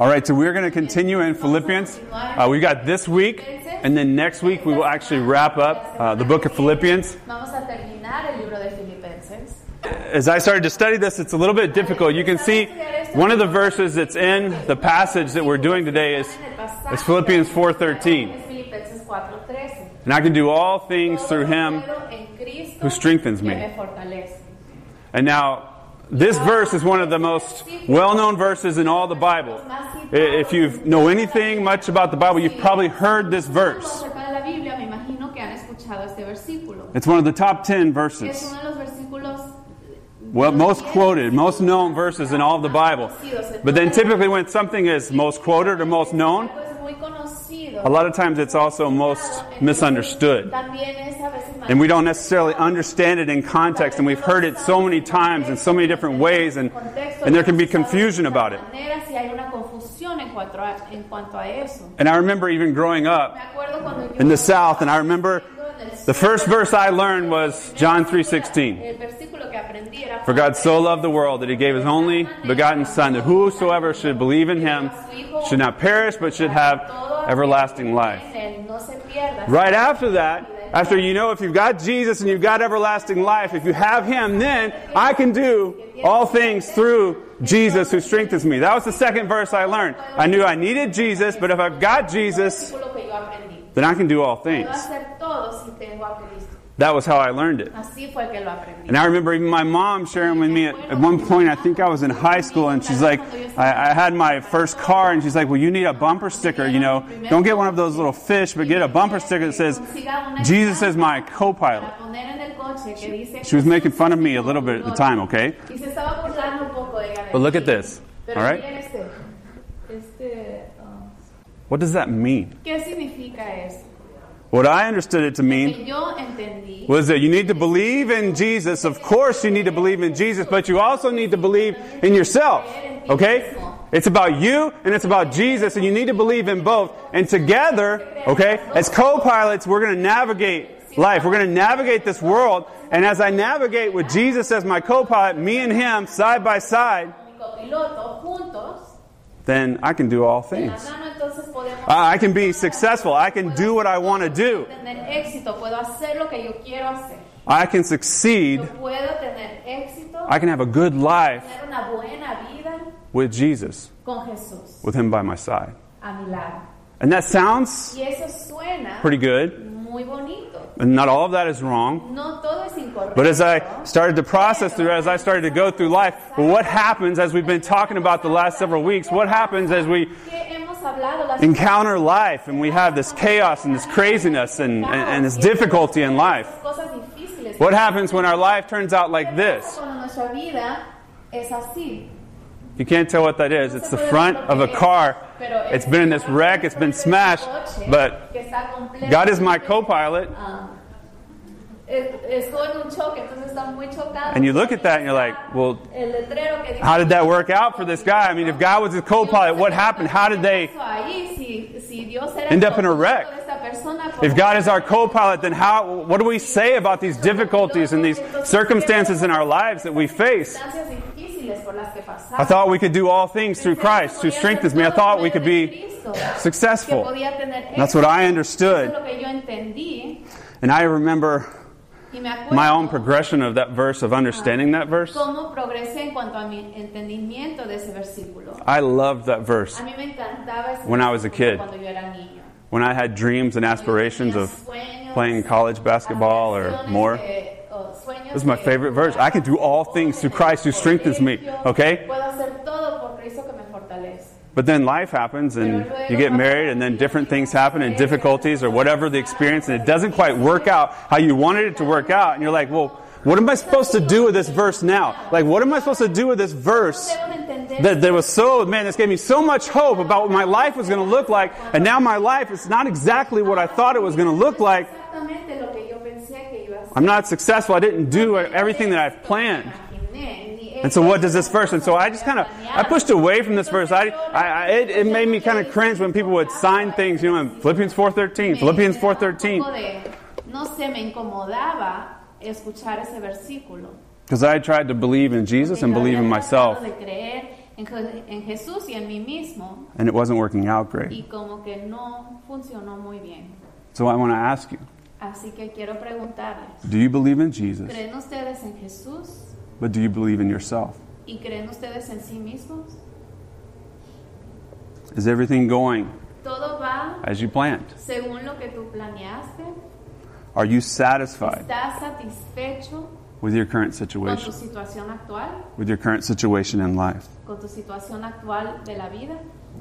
All right, so we're going to continue in Philippians. Uh, we got this week, and then next week we will actually wrap up uh, the book of Philippians. Vamos a terminar el libro de Filipenses. As I started to study this, it's a little bit difficult. You can see one of the verses that's in the passage that we're doing today is, is Philippians 4:13. Es Filipenses 4:13. And I can do all things through him Todo puedo en Cristo who strengthens me. And now, this verse is one of the most well known verses in all the Bible. If you know anything much about the Bible, you've probably heard this verse. It's one of the top 10 verses. Well, most quoted, most known verses in all of the Bible. But then typically when something is most quoted or most known, algo es muy conocido. A lot of times it's also most misunderstood. También es a veces mal- And we don't necessarily understand it in context, and we've heard it so many times in so many different ways, and, and there can be confusion about it. maneras y hay una confusión en cuanto a, en cuanto a eso. And I remember even growing up Me acuerdo cuando yo in the South, and I remember the first verse I learned was John 3:16. El versículo que aprendí era For God so loved the world that he gave his only begotten Son, that whosoever should believe in him should not perish, but should have everlasting life. En él no se pierda. Right after that, after you know if you've got Jesus and you've got everlasting life, if you have him, then I can do all things through Jesus who strengthens me. That was the second verse I learned. I knew I needed Jesus, but if I've got Jesus, Versículo que yo aprendí. then I can do all things. hacer todo si tengo a Cristo. That was how I learned it. Así fue que lo aprendí. And I remember even my mom sharing with me at, at one point, I think I was in high school, and she's like, I, I had my first car, and she's like, Well, you need a bumper sticker, you know. Don't get one of those little fish, but get a bumper sticker that says, Jesus is my co pilot. para poner en el coche que dice She was making fun of me a little bit at the time, okay? y se estaba burlando un poco de ella. But look at this, all right? miren este, este, ah, What does that mean? ¿qué significa eso? What I understood it to mean Que yo entendí was that you need to believe in Jesus. Of course, you need to believe in Jesus, but you also need to believe in yourself. Okay? It's about you and it's about Jesus, and you need to believe in both. And together, okay, as co pilots, we're going to navigate life. We're going to navigate this world. And as I navigate with Jesus as my co pilot, me and him side by side, mi copiloto juntos, then I can do all things. podemos ah, I can be successful. I can do what I want to do. tener éxito, puedo hacer lo que yo quiero hacer. I can succeed. Yo puedo tener éxito, I can have a good life tener una buena vida with Jesus, with Him by my side. a mi lado. And that sounds Y eso suena pretty good. Muy bonito. And not all of that is wrong. No todo es incorrecto. But as I started to process through, as I started to go through life, what happens as we've been talking about the last several weeks? What happens as we que hemos hablado las encounter life and we have this chaos and this craziness and, and, and this difficulty in life? What happens when our life turns out like this? You can't tell what that is. It's the front of a car. It's been in this wreck, it's been smashed, but. God is my co pilot. And you look at that and you're like, well, how did that work out for this guy? I mean, if God was his co pilot, what happened? How did they end up in a wreck? If God is our co pilot, then how, what do we say about these difficulties and these circumstances in our lives that we face? Circunstancias difíciles por las que pasamos. I thought we could do all things through Christ who strengthens me. I thought we could be successful. Que podía tener That's what I understood. Eso es lo que yo entendí. And I remember Y me acuerdo my own progression of that verse, of understanding that verse. cómo progresé en cuanto a mi entendimiento de ese versículo. I loved that verse A mí me encantaba ese When I was a kid. cuando yo era niño. when I had dreams and aspirations of playing college basketball or more. This is my favorite verse. I can do all things through Christ who strengthens me. Okay? Puedo hacer todo por Cristo que me fortalece. But then life happens and you get married and then different things happen and difficulties or whatever the experience and it doesn't quite work out how you wanted it to work out and you're like, well, what am I supposed to do with this verse now? Like, what am I supposed to do with this verse Debo de entender that there was so, man, this gave me so much hope about what my life was going to look like and now my life is not exactly what I thought it was going to look like. I'm not successful. I didn't do everything that I've planned. And so, what does this verse? And so, I just kind of I pushed away from this verse. I, I, it, it made me kind of cringe when people would sign things. You know, in Philippians four thirteen, Philippians four thirteen, Un poco de- No sé, me incomodaba escuchar ese versículo. because I tried to believe in Jesus and believe in myself. De creer en, Je- en Jesús y en mí mismo and it wasn't working out great. y como que no funcionó muy bien. So I want to ask you Así que quiero preguntarles, do you believe in Jesus, ¿creen ustedes en Jesús but do you believe in yourself? y creen ustedes en sí mismos? Is everything going ¿Todo va as you planned? según lo que tú planeaste? Are you satisfied ¿Estás satisfecho with your current con tu situation, situación actual? with your current situation in life? ¿Con tu situación actual de la vida?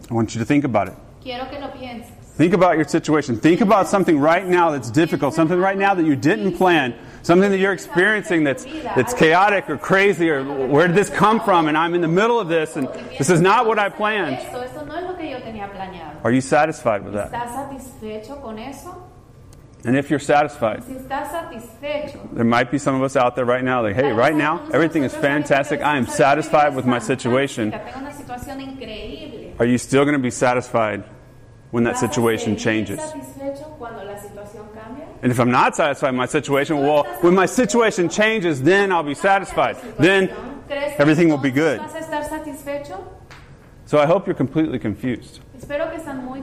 I want you to think about it. Quiero que lo pienses. Think about your situation. Think about something right now that's difficult, something right now that you didn't plan, something that you're experiencing that's, that's chaotic or crazy, or where did this come from? And I'm in the middle of this, and this is not what I planned. Esto, esto no es lo que yo tenía planeado. Are you satisfied with that? ¿Estás satisfecho con eso? And if you're satisfied, Si estás satisfecho, there might be some of us out there right now, like, hey, right now, everything is fantastic. I am satisfied with my situation. Tengo una situación increíble. Are you still going to be satisfied when that situation changes? And if I'm not satisfied with my situation, well, when my situation changes, then I'll be satisfied. Then everything will be good. So I hope you're completely confused.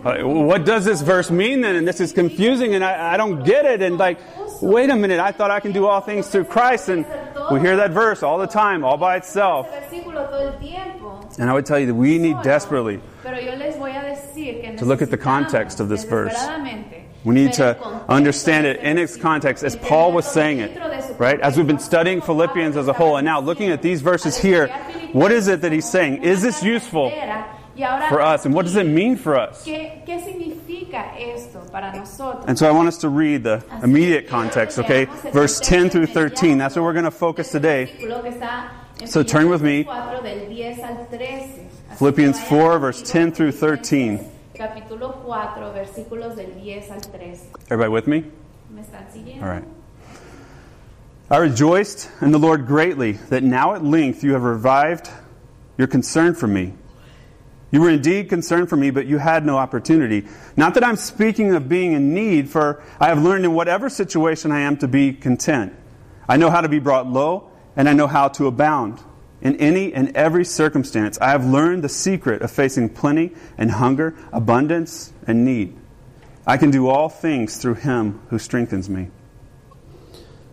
Like, what does this verse mean then? And this is confusing and I, I don't get it. And like, wait a minute, I thought I can do all things through Christ. And we hear that verse all the time, all by itself. Versículo todo el tiempo. And I would tell you that we need desperately Pero yo les voy a decir que To look at the context of this verse. We need to understand it in its context as Paul was saying it, dentro de su right? As we've been studying. Philippians as a whole and now looking at these verses here, what is it that he's saying? Is this useful for us? And what does it mean for us? ¿Qué, qué significa esto para nosotros? And so I want us to read the immediate context, okay? Verse 10 through 13. That's where we're going to focus today. Versículo que está en So turn with me. Filipenses 4 del 10 al 13. Así Philippians 4, verse 10 through 13. Capítulo 4, versículos del 10 al 13. Everybody with me? ¿Me están siguiendo? All right. I rejoiced in the Lord greatly that now at length you have revived your concern for me. You were indeed concerned for me, but you had no opportunity. Not that I'm speaking of being in need, for I have learned in whatever situation I am to be content. I know how to be brought low, and I know how to abound. In any and every circumstance, I have learned the secret of facing plenty and hunger, abundance and need. I can do all things through him who strengthens me.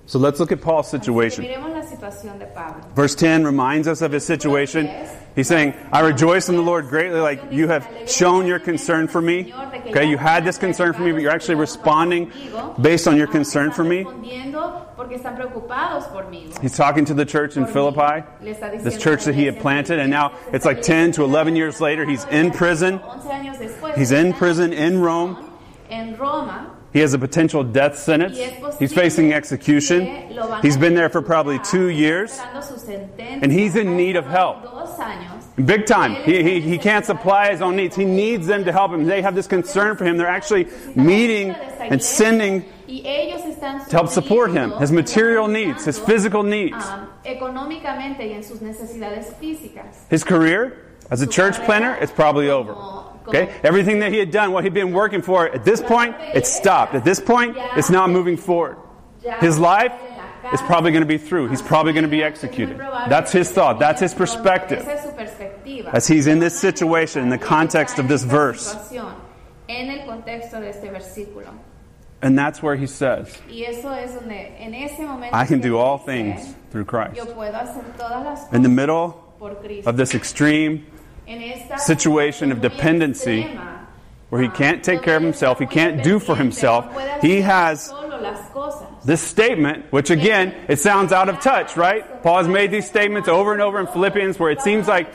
So let's look at Paul's situation. miremos la situación de Pablo. Verse 10 reminds us of his situation. He's saying, I rejoice in the Lord greatly, like you have shown your concern for me. Okay, you had this concern for me, but you're actually responding based on your concern for me. He's talking to the church in Philippi, this church that he had planted, and now it's like 10 to 11 years later, he's in prison. 11 años después, He's in prison in Rome. He has a potential death sentence. He's facing execution. He's been there for probably two years. esperando su sentencia. And he's in need of help. Big time. He, he, he can't supply his own needs. He needs them to help him. They have this concern for him. They're actually meeting and sending Y ellos están to help support him, his material needs, his physical needs. um, económicamente y en sus necesidades físicas. His career as a church planner, it's probably over. Okay? Everything that he had done, what he'd been working for, at this point, it's stopped. At this point, it's not moving forward. His life is probably going to be through. He's probably going to be executed. That's his thought. That's his perspective. Esa es su perspectiva. As he's in this situation, in the context of this verse. situación, En el contexto de este versículo. And that's where he says, Y eso es donde en ese momento I can do all things through Christ. Yo puedo hacer todas las cosas In the middle of this extreme situation of dependency, where he can't take care of himself, he can't do for himself, he has solo las cosas. this statement, which again, it sounds out of touch, right? Paul has made these statements over and over in Philippians where it seems like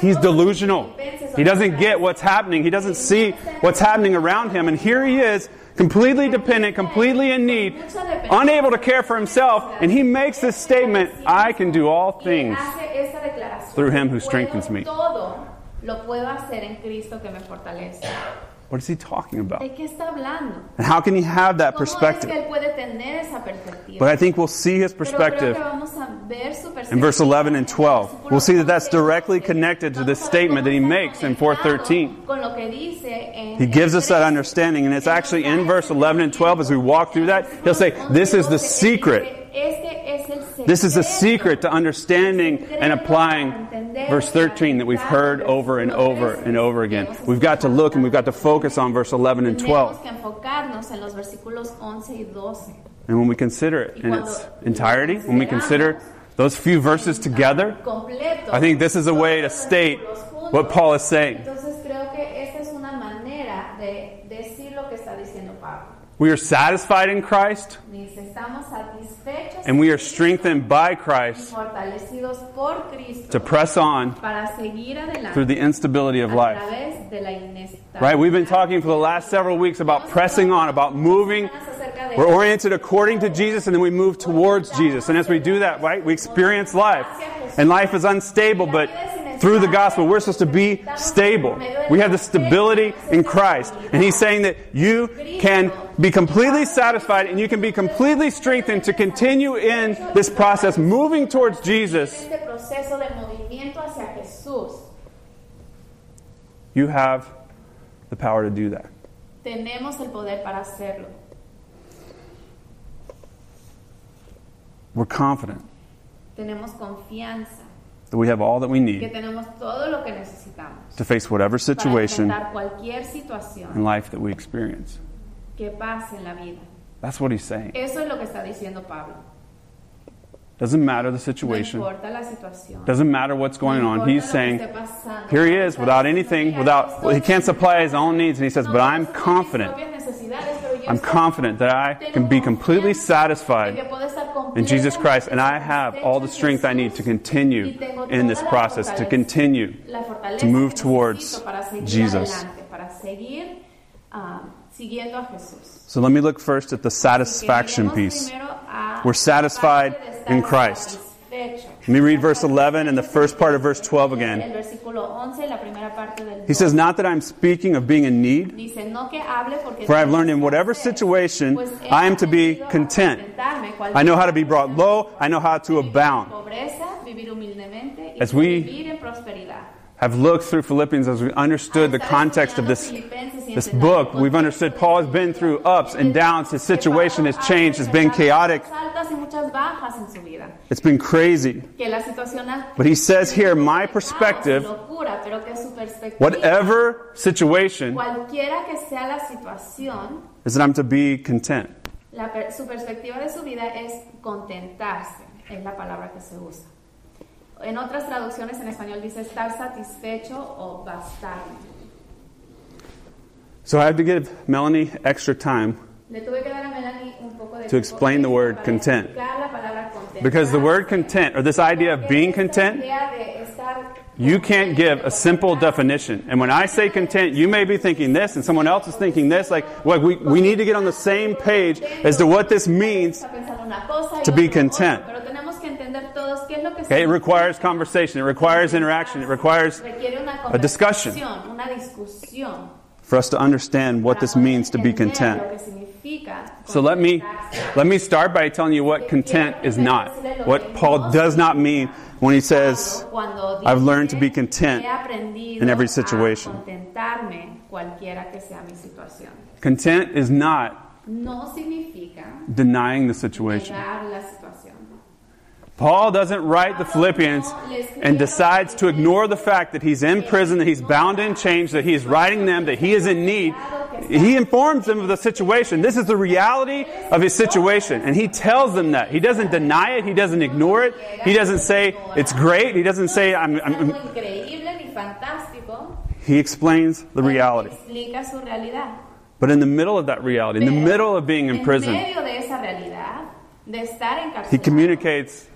he's delusional. He doesn't get what's happening, he doesn't see what's happening around him, and here he is. Completely dependent, completely in need, unable to care for himself, and he makes this statement I can do all things hace esa declaración. through him who strengthens me. Lo puedo hacer en Cristo que me fortalece. What is he talking about? ¿De qué está hablando? And how can he have that ¿Cómo es que perspective? él puede tener esa perspectiva? But I think we'll see his perspective que vamos a ver su in verse 11 and 12. We'll see that that's directly connected to this statement that he makes in 413. Con lo que dice en He gives us that understanding, and it's actually in verse 11 and 12 as we walk through that. He'll say, This is the secret. Este es el secreto This is the secret to understanding and applying verse 13 that we've heard over and over and over again. We've got to look and we've got to focus on verse 11 and 12. Tenemos que enfocarnos en los versículos 11 y 12. And when we consider it in its entirety, when we consider those few verses together, I think this is a way to state what Paul is saying. Entonces creo que esta es una manera de decir lo que está diciendo Pablo. We are satisfied in Christ, Dice, estamos satisfechos and we are strengthened by Christ to press on through the instability of life. través de la inestabilidad. Right? We've been talking for the last several weeks about pressing on, about moving. We're oriented according to Jesus, and then we move towards Jesus. And as we do that, right, we experience life. And life is unstable, but through the gospel, we're supposed to be stable. We have the stability in Christ. And He's saying that you can be completely satisfied and you can be completely strengthened to continue in this process, moving towards Jesus. este proceso de movimiento hacia Jesús. You have the power to do that. Tenemos el poder para hacerlo. We're confident Tenemos confianza that we have all that we need tenemos todo lo que to face whatever situation enfrentar cualquier situación in life that we experience. que pase en la vida. That's what he's saying. Eso es lo que está Pablo. Doesn't matter the situation. Doesn't matter what's going on. He's saying, here he is without anything, without, he can't supply his own needs. And he says, but I'm confident. I'm confident that I can be completely satisfied in Jesus Christ, and I have all the strength I need to continue in this process, to continue to move towards Jesus. So let me look first at the satisfaction piece. We're satisfied in Christ. Let me read verse 11 and the first part of verse 12 again. El versículo 11, la primera parte del He says, Not that I'm speaking of being in need, Dice, no que hable porque for I've learned in whatever situation I am to be content. I know how to be brought low, I know how to abound. Pobreza, vivir humildemente y As we- vivir en prosperidad. Have looked through Philippians as we understood the context of this, this book. We've understood Paul has been through ups and downs. His situation has changed, It's been chaotic, it's been crazy. But he says here, my perspective, whatever situation, is that I'm to be content. su perspectiva de su vida es contentarse, es la palabra que se usa. En otras traducciones en español dice estar satisfecho o bastarme. So I have to give Melanie extra time Le tuve que dar a Melanie un poco de To explain the word content. explicar la palabra contentar. because the word content, or this idea of being content, Idea de estar You can't give a simple definition. And when I say content, you may be thinking this and someone else is thinking this. Like, well, we, we need to get on the same page as to what this means. Está pensando una cosa y to be content. cosa, pero tenemos que entender todos qué es lo que Okay? It requires conversation. It requires interaction. It requires a discussion. Conversación, una discusión for us to understand what this means to be content. lo que significa So let me, let me start by telling you what content is not. What Paul does not mean when he says, I've learned to be content in every situation." contentarme cualquiera que sea mi situación. content is not denying the situation. Negar la situación. Paul doesn't write the Philippians and decides to ignore the fact that he's in prison, that he's bound in chains, that he's writing them, that he is in need. He informs them of the situation. This is the reality of his situation. And he tells them that. He doesn't deny it. He doesn't ignore it. He doesn't say, it's great. He doesn't say, I'm, I'm, algo increíble ni fantástico. he explains the reality. Explica su realidad. But in the middle of that reality, in the middle of being in prison, medio de esa realidad, de estar he communicates.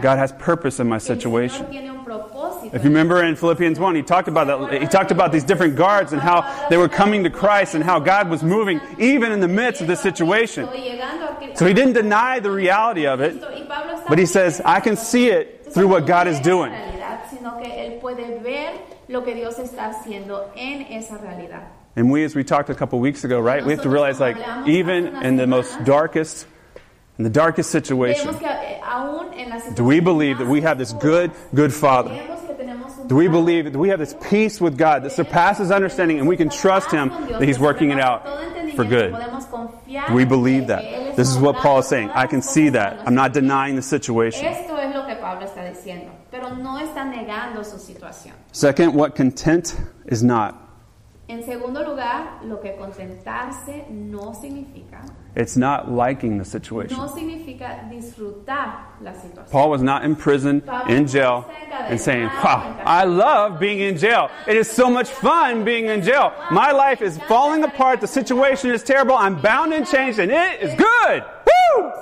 God has purpose in my que el Señor situation. tiene un propósito. If you remember in Philippians 1, he talked about that. He talked about these different guards and how they were coming to Christ and how God was moving even in the midst of this situation. Estoy llegando a- So he didn't deny the reality of it, Y Pablo está but he says, I can see it through what God is doing. esa realidad, sino que él puede ver lo que Dios está haciendo en esa realidad. And we, as we talked a couple weeks ago, right, we have to realize, like, even in the most darkest, in the darkest situation, Vemos que aún en la do we believe that we have this good, good Father? Vemos que tenemos un Do we believe that we have this peace with God that surpasses understanding and we can trust Him that He's working it out for good? Do we believe that? This is what Paul is saying. I can see that. I'm not denying the situation. Esto es lo que Pablo está diciendo. pero no está negando su situación. Second, what content is not. En segundo lugar, lo que contentarse no significa, It's not liking the situation. no significa disfrutar la situación. Paul was not in prison, in jail, and saying, Wow, I love being in jail. It is so much fun being in jail. My life is falling apart. The situation is terrible. I'm bound and changed, and it is good.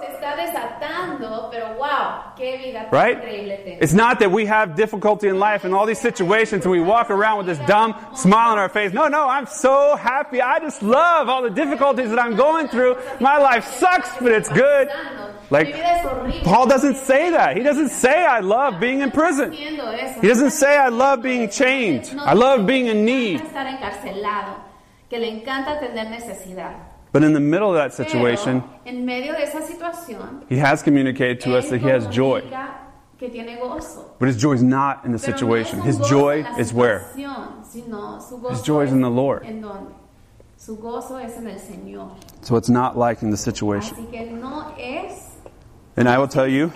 Se está desatando, pero wow, qué vida Right? increíble tengo. It's not that we have difficulty in life and all these situations and we walk around with this dumb smile on our face. No, no, I'm so happy. I just love all the difficulties that I'm going through. My life sucks, but it's good. Like, Mi vida es horrible. Paul doesn't say that. He doesn't say, I love being in prison. He doesn't say, I love being chained. I love being in need. que le encanta tener necesidad. But in the middle of that situation, Pero, en medio de esa he has communicated to us that he has joy. que tiene gozo. But his joy is not in the situation. His joy is where? sino su gozo His joy is in the Lord. ¿En? Su gozo es en el Señor. So it's not like in the situation. Así que no es And I will tell you,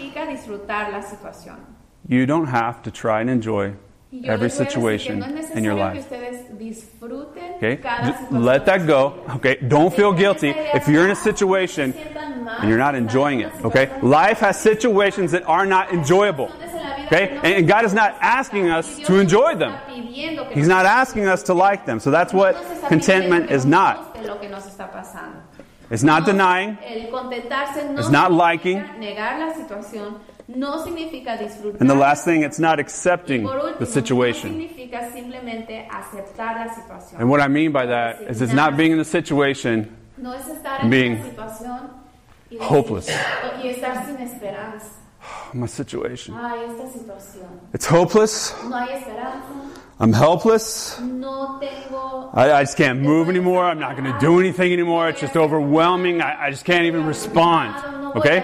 you don't have to try and enjoy every les voy a decir que situation in your life. que ustedes disfruten Okay? cada Just situación. let that go. Okay? Don't feel guilty if you're in a situation and you're not enjoying it. Okay? Life has situations that are not enjoyable. Okay? And God is not asking us to enjoy them. He's not asking us to like them. So that's what contentment is not. Lo que nos está pasando. It's not denying. El contentarse no It's not liking. Negar la situación, no significa disfrutar. And the last thing, it's not accepting último, the no situation. significa simplemente aceptar la situación. And what I mean by that is it's not being in the situation no es estar en being situación y decir- hopeless. y estar sin esperanza. my situation. Ay, esta situación. It's hopeless. No hay esperanza. I'm helpless. No tengo. I, I just can't move anymore. I'm not going to do anything anymore. It's just overwhelming. I, I just can't even respond. No Okay?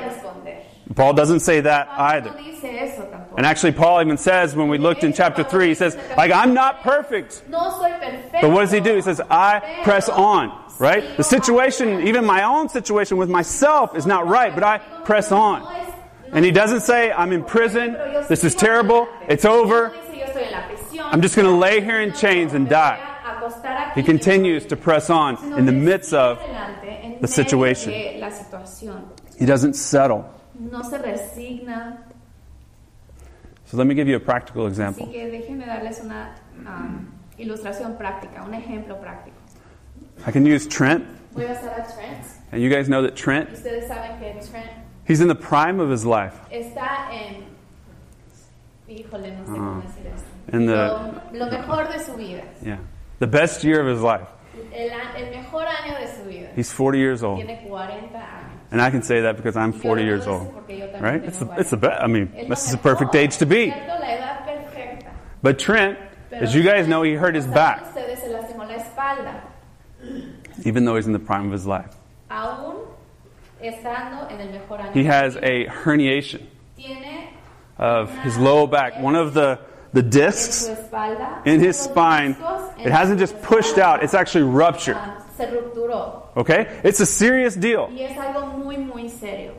Paul doesn't say that either. No dice eso tampoco. And actually, Paul even says when we looked in chapter 3, he says, like, I'm not perfect. No soy perfecto. But what does he do? He says, I press on, right? The situation, even my own situation with myself is not right, but I press on. And he doesn't say, I'm in prison. This is terrible. It's over. I'm just going to lay here in chains and die. He continues to press on in the midst of, the situation. He doesn't settle. No se resigna. So let me give you a practical example. Así que déjenme darles una um, ilustración práctica, un ejemplo práctico. I can use Trent. Voy a usar a Trent. And you guys know that Trent, Ustedes saben que Trent he's in the prime of his life. está en. Híjole, no sé cómo decir esto. In the, Lo, lo mejor de su vida. yeah, the best year of his life. El, el mejor año de su vida. He's 40 years old. Tiene 40 años. And I can say that because I'm 40 years old. decir porque yo también Right? It's the, it's the best. I mean, this is the perfect age to be. ¿cierto? La edad perfecta. But Trent, as you guys know, he hurt his back, Ustedes se lastimó la espalda. even though he's in the prime of his life. Aún estando en el mejor año. He has a herniation of his low back. One of the, the discs in his spine, it hasn't just pushed out, it's actually ruptured. Se rupturó. Okay? It's a serious deal. Y es algo muy, muy serio.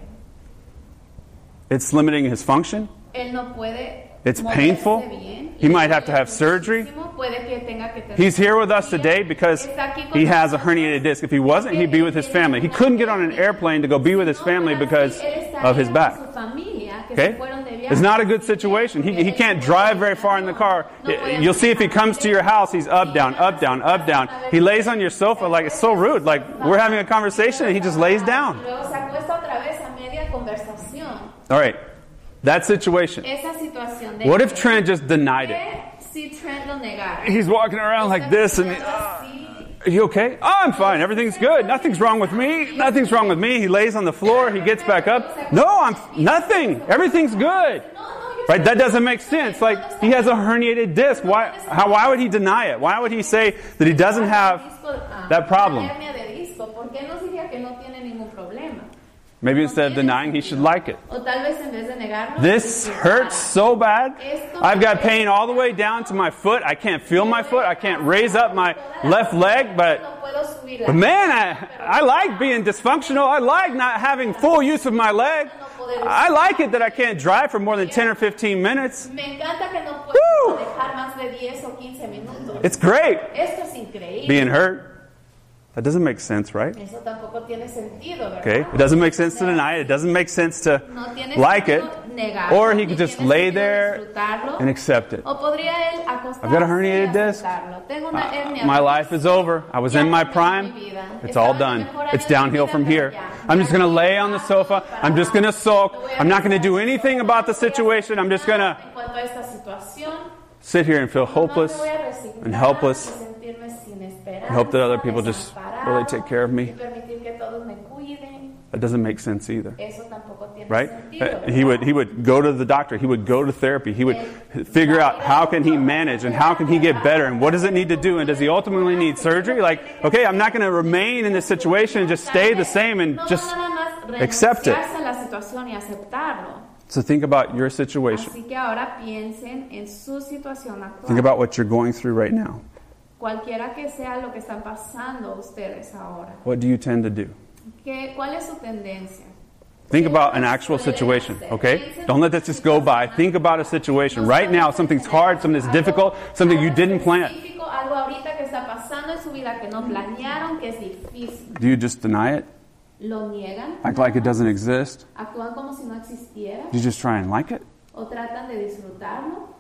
It's limiting his function. Él no puede. It's painful. He Y might have to have surgery. Puede que tenga que tener He's here with us today because Está aquí con he has a herniated disc. If he wasn't, he'd be with his family. He couldn't get on an airplane to go be with his family because of his back. Okay? It's not a good situation. He, he can't drive very far in the car. You'll see if he comes to your house, he's up, down, up, down, up, down. He lays on your sofa like it's so rude. Like we're having a conversation and he just lays down. Luego se acuesta otra vez a media conversación. All right. That situation. Esa situación de What if Trent just denied it? He's walking around like this and. Ah. Are you okay? Oh, I'm fine. Everything's good. Nothing's wrong with me. Nothing's wrong with me. He lays on the floor. He gets back up. No, I'm nothing. Everything's good. Right? That doesn't make sense. Like he has a herniated disc. Why? How? Why would he deny it? Why would he say that he doesn't have that problem? Maybe instead of denying, he should like it. O tal vez en vez de negarlo. This hurts so bad. I've got pain all the way down to my foot. I can't feel my foot. I can't raise up my left leg, but No puedo subir la But man, I, I like being dysfunctional. I like not having full use of my leg. I like it that I can't drive for more than 10 or 15 minutes. Me encanta que no Woo! puedo dejar más de 10 o 15 minutos. It's great Esto es increíble. being hurt. That doesn't make sense, right? Eso tampoco tiene sentido, ¿verdad? Okay? It doesn't make sense to deny it. It doesn't make sense to No like it. negarlo, Or he could just lay there and accept it. O podría él acostarse I've got a herniated disc. Tengo una hernia Uh, my life is over. I was in my prime. It's all done. It's año de mi downhill from here. I'm just going to lay on the sofa. I'm just going to sulk. I'm not going to do anything about the situation. I'm just going to En cuanto a esta situación, sit here and feel hopeless no me voy a resignar and helpless. Y sentirme sin esperanza, and hope that other people just really take care of me. y permitir que todos me cuiden. That doesn't make sense either. Eso tampoco tiene Right? sentido. Uh, He would, he would go to the doctor. He would go to therapy. He would figure out how can he manage and how can he get better and what does it need to do and does he ultimately need surgery? Like, okay, I'm not going to remain in this situation and just stay the same and just no, nada más accept it. renunciarse a la situación y aceptarlo. So think about your situation. Así que ahora piensen en su situación actual. Think about what you're going through right now. Cualquiera que sea lo que están pasando ustedes ahora. What do you tend to do? ¿Qué, ¿Cuál es su tendencia? Think about an actual situation, okay? Don't let that just go by. Think about a situation. Right now, something's hard, something's difficult, something you didn't plan. Específico, algo ahorita que está pasando en su vida que no planearon, que es difícil. Do you just deny it? Act like it doesn't exist? ¿Actúan como si no existiera? Do you just try and like it? ¿O tratan de disfrutarlo?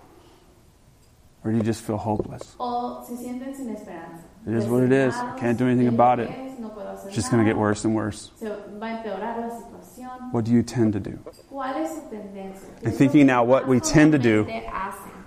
Or do you just feel hopeless? ¿O se sienten sin esperanza? It is what it is. I can't do anything about it. es, no puedo hacer It's just going to get worse and worse. Se va a empeorar la situación. What do you tend to do? ¿Cuál es su tendencia? ¿Qué And thinking now what we tend to do.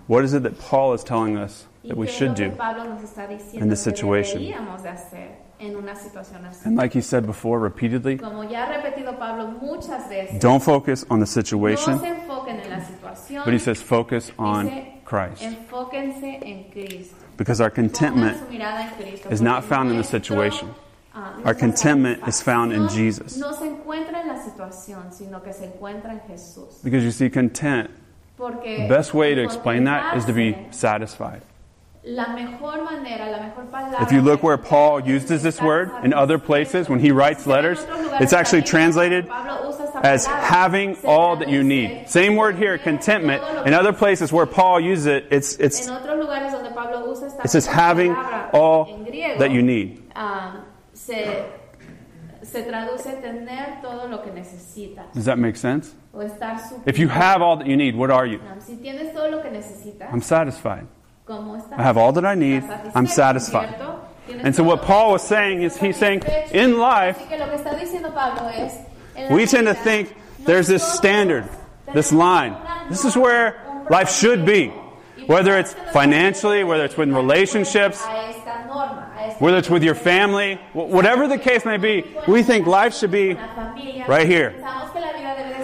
What is it that Paul is telling us that we should do? Pablo nos está diciendo in this situation? deberíamos de hacer en una situación así? And like he said before repeatedly, Como ya ha repetido Pablo muchas veces, don't focus on the situation, se enfoquen en la situación, but he says focus on Christ. enfóquense en Cristo. Because our contentment su en Cristo, is not found in the situation. ah, Our contentment is found in Jesus. No se encuentra en la situación, sino que se encuentra en Jesús. Because you see, content, Porque the best way to explain that is to be satisfied. La mejor manera, la mejor palabra. If you look where Paul uses this word in other places when he writes letters, it's actually translated Pablo usa esta as having all that you need. Same word here, contentment. In other places where Paul uses it, it's, it's, En otros lugares donde Pablo usa esta it says having all that you need. Um, se, se traduce tener todo lo que necesitas Does that make sense? o estar suplido. If you have all that you need, what are you? Um, si tienes todo lo que necesitas, I'm satisfied. I have all that I need. I'm satisfied. And so what Paul was saying is he's saying in life, We tend to think there's this standard, this line. This is where life should be. Whether it's financially, whether it's with relationships, whether it's with your family, whatever the case may be, we think life should be right here.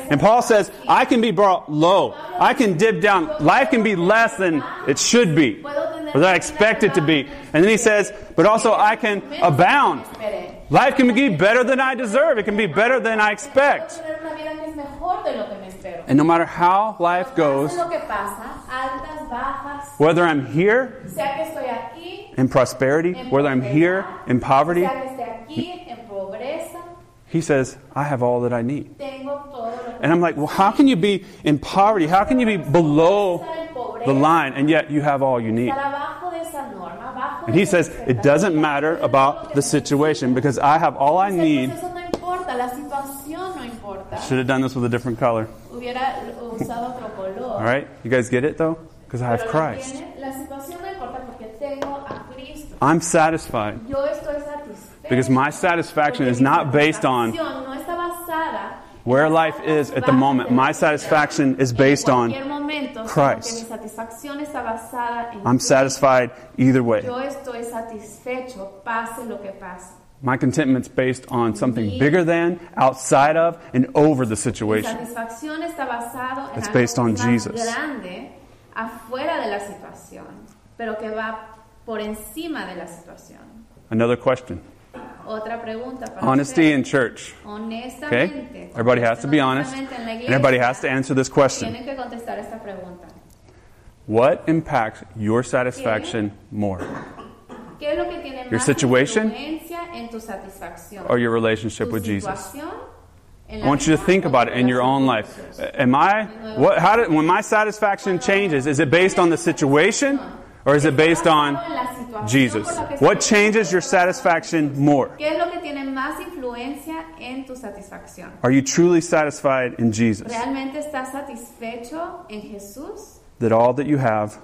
And Paul says. I can be brought low. I can dip down. Life can be less than it should be, or that I expect it to be. And then he says, but also I can abound. Life can be better than I deserve. It can be better than I expect. Tener una vida que es mejor de lo que me espero. And no matter how life goes, Pase lo que pasa, altas, bajas, whether I'm here sea que estoy aquí, in prosperity, whether I'm here in poverty, sea que esté aquí, en pobreza, he says, I have all that I need. tengo todo lo que And I'm like, well, how can you be in poverty? How can you be below estar en pobreza, the line and yet you have all you need? estar abajo de esa norma, abajo And he says, it doesn't matter about the situation because I have all I need. Pues eso no importa, la situación no importa. Should have done this with a different color. Hubiera usado otro color. All right? You guys get it though? Because I have Christ. tiene, la situación no importa porque tengo a Cristo. I'm satisfied Yo estoy satisfecho. because my satisfaction is not based on satisfacción no está basada where life is at the moment. My satisfaction is based on cualquier momento, sino Christ. que mi satisfacción está basada en I'm satisfied either way. Yo estoy satisfecho, pase lo que pase. My contentment's based on something bigger than, outside of, and over the situation. satisfacción está basado en It's based on Jesus. grande afuera de la situación, pero que va por encima de la situación. Another question. Otra pregunta para Honesty ustedes. in church. Okay? Everybody has to be honest. honestamente en la And everybody has to answer this question. Que contestar esta pregunta. What impacts your satisfaction more? ¿Qué es lo que tiene Your más situation? en tu satisfacción? Or your relationship ¿Tu with Jesus? I want you to think about it in your own life. Am I what how did, when my satisfaction changes, is it based on the situation or is it based on Basado en la situación Jesus? por la que What changes your satisfaction more? ¿Qué es lo que tiene más influencia en tu satisfacción? Are you truly satisfied in Jesus? ¿Realmente estás satisfecho en Jesús? That all that you have,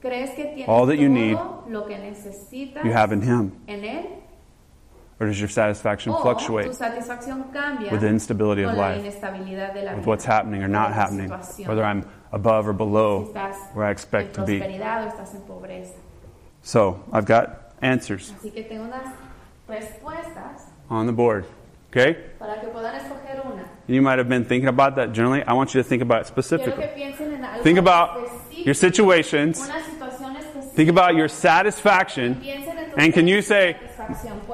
¿Crees que tienes All that you need, lo que necesitas you have in Him? Or does your satisfaction ¿O fluctuate tu with the instability of life, inestabilidad de la with what's happening or not happening, whether I'm above or Si below estás where I expect to be? o estás en. So I've got answers Así que tengo unas respuestas on the board. Okay? para que puedan escoger una. You might have been thinking about that generally. I want you to think about it specifically. que piensen en algo Think about your situations. una situación específica. Think about your satisfaction. Piensen en tu And can you say,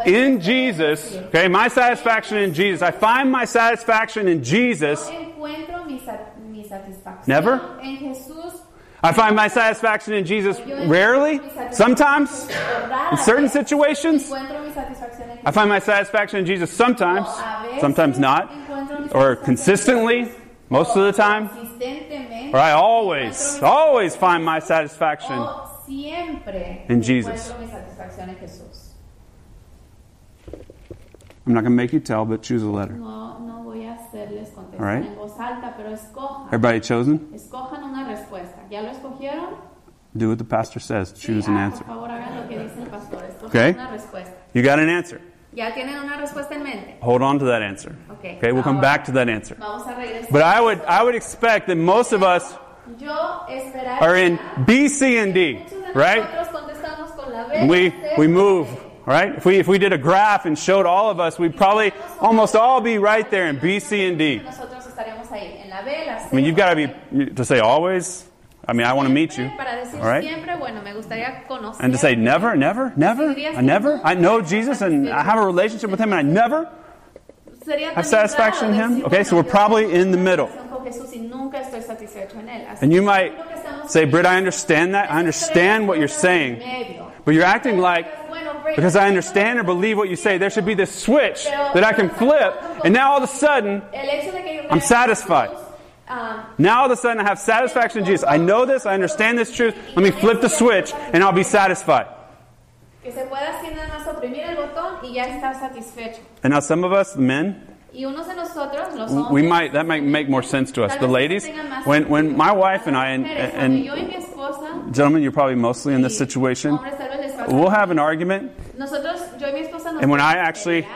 in Jesus, okay, my satisfaction in Jesus. I find my satisfaction in Jesus. Yo encuentro mi, sat- mi satisfacción Never? I find my satisfaction in Jesus rarely, sometimes, in certain situations. Encuentro mi satisfacción en I find my satisfaction in Jesus sometimes, sometimes not, or consistently, most of the time. Or I always, always find my satisfaction. In Jesus. encuentro mi satisfacción en Jesús. I'm not going to make you tell, but choose a letter. No, no voy a hacerles contestar Alright. en voz alta, pero escojan. Everybody chosen? Escojan una respuesta. ¿Ya lo escogieron? Do what the pastor says. Choose Sí, an ah, answer. Favor, hagan lo que dice el pastor. Okay. You got an answer. ¿Ya tienen una respuesta en mente? Hold on to that answer. Okay. Okay, we'll come back to that answer. Vamos a regresar. But I would, I would expect that most of us Yo are in B, C, and D, right? con la B, we, we move. Right? If we, if we did a graph and showed all of us, we'd probably almost all be right there in B, C, and D. Nosotros estaríamos ahí, en la B, la C. I mean, you've got to be, to say always. I mean, I want to meet you, all right? siempre, bueno, me gustaría conocer. And to say never, never, never, I never, I know Jesus and I have a relationship with Him and I never have satisfaction in Him. Okay, so we're probably in the middle. relación con Jesús y nunca estoy satisfecho en él. Así And you might lo que estamos say, Britt, I understand that. I understand what you're saying. But you're acting like, because I understand or believe what you say, there should be this switch that I can flip. And now all of a sudden, el hecho de que yo I'm satisfied. Ah, now all of a sudden I have satisfaction in Jesus. I know this. I understand this truth. Let me flip the switch and I'll be satisfied. que se pueda así nada más oprimir el botón y ya estar satisfecho. And now some of us, the men, Y unos de nosotros, los hombres, we might that might make more sense to us. The ladies, when when my wife and I and, and yo y mi esposa, gentlemen, you're probably mostly in this situation. Hombres tal vez les pasa We'll have an argument, Nosotros, yo y mi esposa nos and when I actually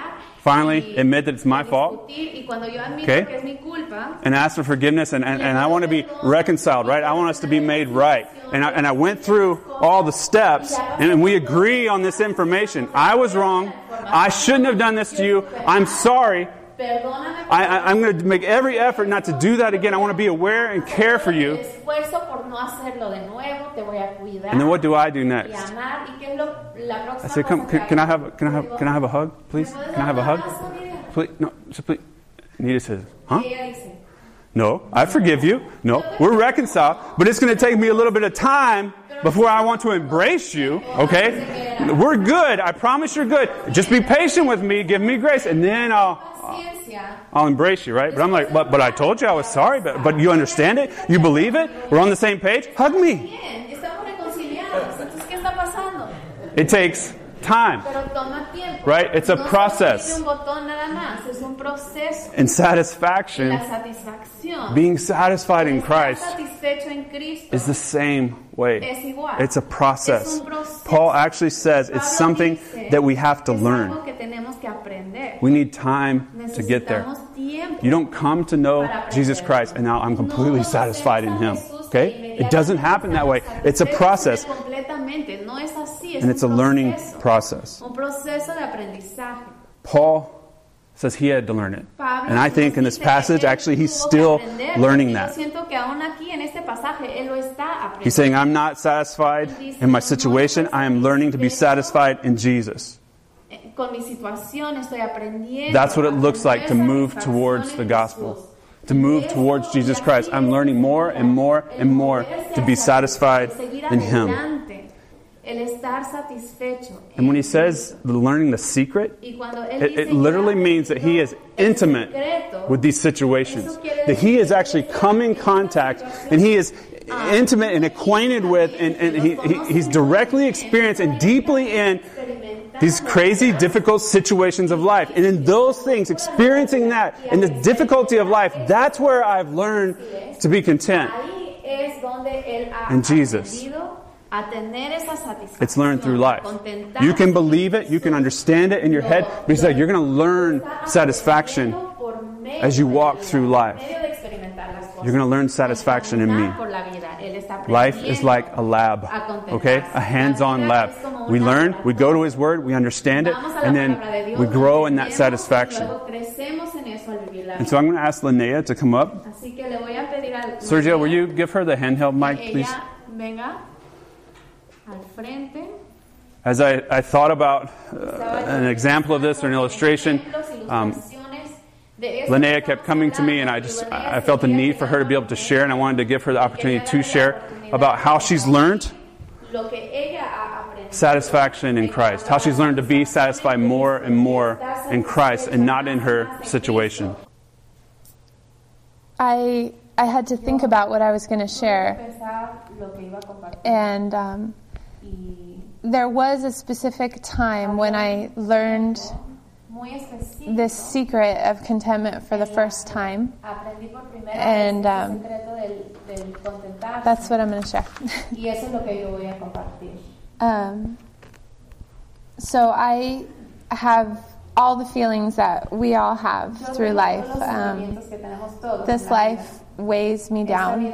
finally admit that it's my fault discutir, y cuando yo admito Okay. que es mi culpa, and ask for forgiveness, and, and, and I want to be reconciled, right? I want us to be made right. And I, and I went through all the steps, and we agree on this information. I was wrong. I shouldn't have done this to you. I'm sorry. I, I, I'm going to make every effort not to do that again. I want to be aware and care for you. esfuerzo por no hacerlo de nuevo, te voy a cuidar And then what do I do next? amar. ¿Y qué es lo, la próxima I say, come, can, can I have, can I have, can I have a hug, please? Can I have a hug? un abrazo, Miriam? Please, no, just please. Nita says, huh? Y ella dice, No, I forgive you. No, we're reconciled, but it's going to take me a little bit of time before I want to embrace you, okay? We're good. I promise you're good. Just be patient with me, give me grace, and then I'll, paciencia. I'll embrace you, right? But I'm like, but, but I told you I was sorry, but, but you understand it? You believe it? We're on the same page? Hug me. Bien, estamos reconciliados. Entonces, ¿qué está pasando? It takes time. Pero toma tiempo. Right, it's a process. Es un botón nada más, es un proceso. And satisfaction, being satisfied in Christ, satisfecho en Cristo. is the same way. It's a process. Es un proceso. Paul actually says it's something that we have to learn. algo que tenemos que aprender. We need time to get there. You don't come to know Jesus. Christ and now I'm completely satisfied in Him. Okay? It doesn't happen that way. It's a process No es así, es and it's a learning proceso. process. Un proceso de aprendizaje. Paul says he had to learn it. Pablo And I think in this nos dice que passage, actually, he's still learning that. siento que aún aquí en este pasaje él lo está aprendiendo. He's saying, I'm not satisfied in my situation. I am learning to be satisfied in Jesus. Eh, con mi situación estoy aprendiendo. That's what it looks like to move towards the gospel, to move towards Jesus Christ. I'm learning more and more and more to be satisfied in Him. El estar satisfecho. And when he says learning the secret, y cuando él it, it literally means that he is intimate with these situations. That he has actually come in contact and he is intimate and acquainted with and, and he, he, he's directly experienced and deeply in these crazy, difficult situations of life. And in those things, experiencing that, in the difficulty of life, that's where I've learned to be content. Ahí es donde él ha In Jesus. Aprendido a tener esa satisfacción. It's learned through life. You can believe it, you can understand it in your head, because you're going to learn satisfaction as you walk through life. por medio de experimentar las cosas. You're going to learn satisfaction in me. Caminar por la vida. Él está Life is like a lab, okay? A hands on lab. We learn, we go to. His Word, we understand it, Vamos a la and then palabra de Dios, we grow in that satisfaction. luego crecemos en eso al vivir la And so I'm going to ask Linnea to come up. Así que le voy a pedir al Sergio, will you give her the handheld mic, please? As I, I thought about uh, an example of this or an illustration, ejemplos, um, ilustraciones de esto Linnea kept coming to me, and I just I felt the need for her to be able to share, and I wanted to give her the opportunity to share about how she's learned lo que ella ha aprendido. satisfaction in Christ, how she's learned to be satisfied more and more in Christ and not in her situation. I I had to think about what I was going to share, Pensar lo que iba a compartir. and um, Y there was a specific time when I learned this secret of contentment for the first time. Aprendí por primera And, um, el secreto del, del contentarse. That's what I'm going to share. y eso es lo que yo voy a compartir. um, so I have all the feelings that we all have through life. Um, sentimientos que tenemos todos this en la vida. life weighs me down.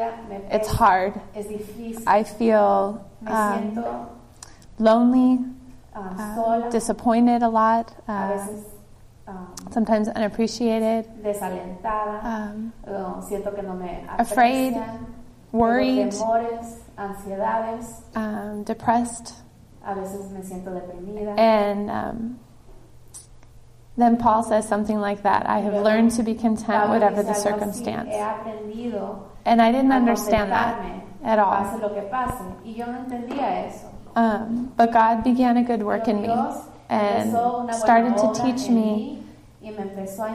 It's hard. I feel um, lonely, um, uh, disappointed a lot, uh, um, sometimes unappreciated, desalentada. um, uh, siento que no me afraid, worried, um, depressed. A veces me siento deprimida. And um, then Paul says something like that I have learned to be content, whatever the circumstance. And I didn't understand that at all. Pase lo que pase. Y yo no entendía eso. Um, but God began a good work in me and empezó una buena started to teach me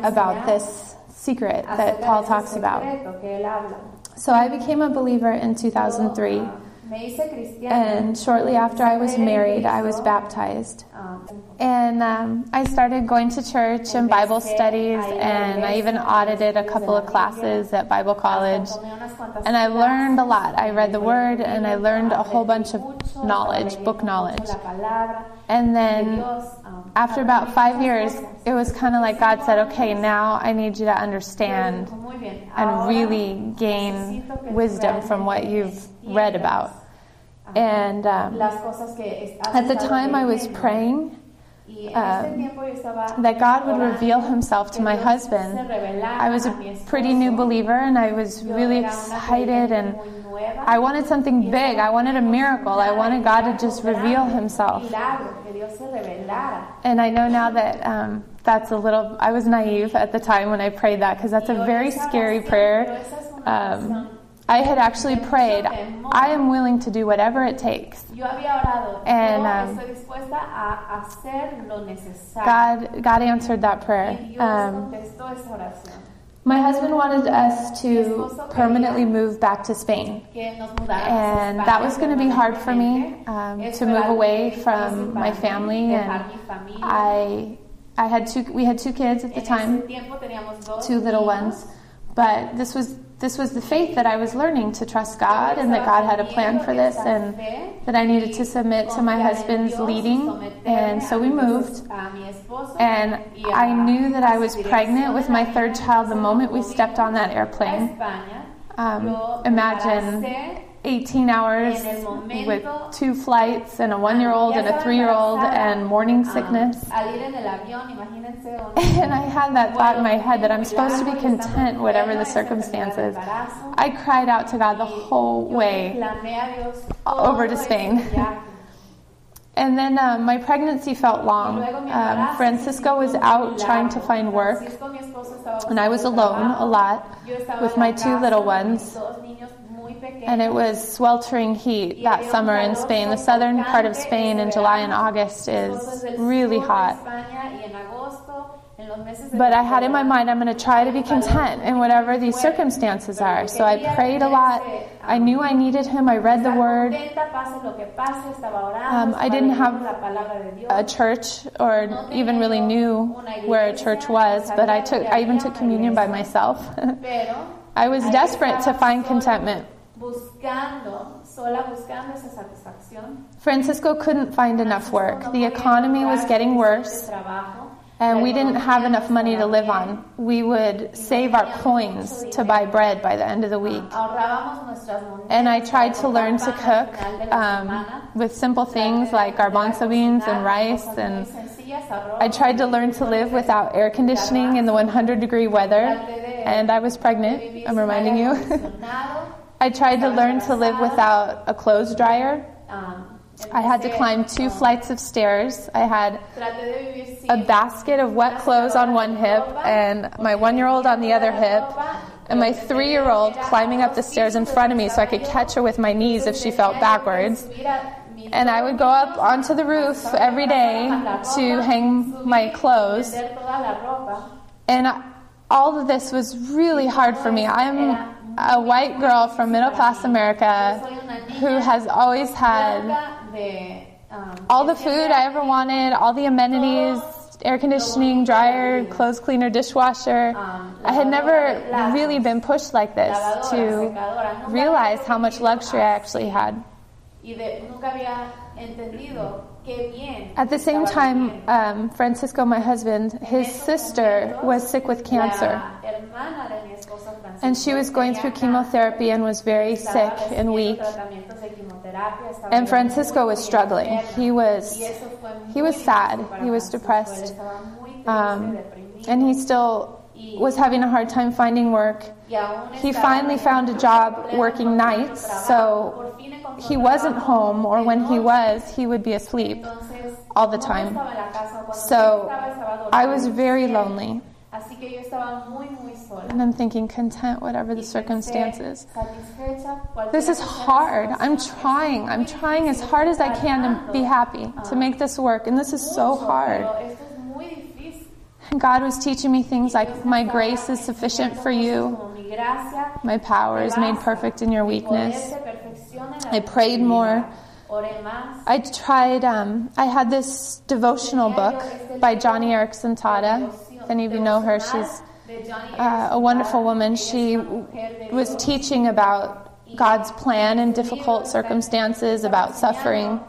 about this secret that Paul talks about. que él habla. So I became a believer in 2003, Yo, me hice cristiana. and shortly after I was married, I was baptized. ah, And um, I started going to church and Bible studies, and I even audited a couple of classes at Bible college. tomé unas cuantas And I learned a lot. I read the Word, and I learned a whole bunch of knowledge, book knowledge. And then um, after about five years, it was kind of like God said, okay, now I need you to understand Dijo, "Muy bien, and really gain necesito que tú wisdom from what you've read about. And um, las cosas que es- has at the time, I was praying um, ese tiempo yo estaba that God would reveal Himself to my husband. I was a a mi esposo. pretty new believer, and I was really excited and. I wanted something big. I wanted a miracle. I wanted God to just reveal Himself. Milagro, que Dios se revelara. And I know now that um, that's a little, I was naive at the time when I prayed that because that's a very scary prayer. pero esa es una Um. I had actually prayed, I am willing to do whatever it takes. Yo había orado. And, um, estoy dispuesta a hacer lo necesario. God, God answered that prayer. Um, contestó esa oración. my husband wanted us to permanently move back to Spain. Que nos mudáramos a And that was going to be hard for me um, to move away from my family. And. I, I had two, we had two kids at the time. ese tiempo teníamos dos two little ones. But this was this was the faith that I was learning to trust God and that God had a plan for this and that I needed to submit to my husband's leading. And so we moved. And I knew that I was pregnant with my third child the moment we stepped on that airplane. Um, imagine 18 hours with two flights and a one year old and a three year old and morning sickness. And I had that thought in my head that I'm supposed to be content, whatever the circumstances. I cried out to God the whole way over to Spain. And then um, my pregnancy felt long. Um, Francisco was out trying to find work, and I was alone a lot with my two little ones. And it was sweltering heat that summer in Spain. The southern part of Spain in July and August is really hot. But I had in my mind, I'm going to try to be content in whatever these circumstances are. So I prayed a lot. I knew I needed Him. I read the Word. Um, I didn't have a church or even really knew where a church was, but I took. I even took communion by myself. I was desperate to find contentment. Buscando, sola buscando esa satisfacción. Francisco couldn't find enough work. The economy was getting worse. And we didn't have enough money to live on. We would save our coins to buy bread by the end of the week. Monedas. And I tried to learn to cook um, with simple things like garbanzo beans and rice. And. I tried to learn to live without air conditioning in the 100 degree weather. And I was pregnant, I'm reminding you. I tried to learn to live without a clothes dryer. I had to climb two flights of stairs. I had a basket of wet clothes on one hip and my one year old on the other hip and my three year old climbing up the stairs in front of me so I could catch her with my knees if she felt backwards. And I would go up onto the roof every day to hang my clothes. And all of this was really hard for me. I'm a white girl from middle class America who has always had all the food I ever wanted, all the amenities, air conditioning, dryer, clothes cleaner, dishwasher. I had never really been pushed like this to realize how much luxury I actually had. Y de- nunca había entendido qué bien. At the same time, um, Francisco, my husband, his sister was sick with cancer. La hermana de mi esposo Francisco And she was going through chemotherapy and was very sick and weak. tratamientos de quimioterapia, estaba And Francisco was struggling. He was Y eso fue he was sad. He was depressed. estaba muy triste, Um, and he still was having a hard time finding work. He finally found a job working nights, so Por fin encontró he wasn't home, or when he was, he would be asleep. All the time. estaba en la casa. Cuando So I was very lonely. Así que yo estaba muy, muy sola. And I'm thinking, content, whatever the circumstances. This is que sea la hard. I'm trying. I'm trying as hard as I can to be happy, to make this work. And this is so hard. pero esto es muy difícil. And God was teaching me things like, My grace is sufficient for you. My power is made perfect in your weakness. I prayed more. I tried, um, I had this devotional book by Joni Eareckson Tada. If any of you know her, she's uh, a wonderful woman. She was teaching about God's plan in difficult circumstances, about suffering.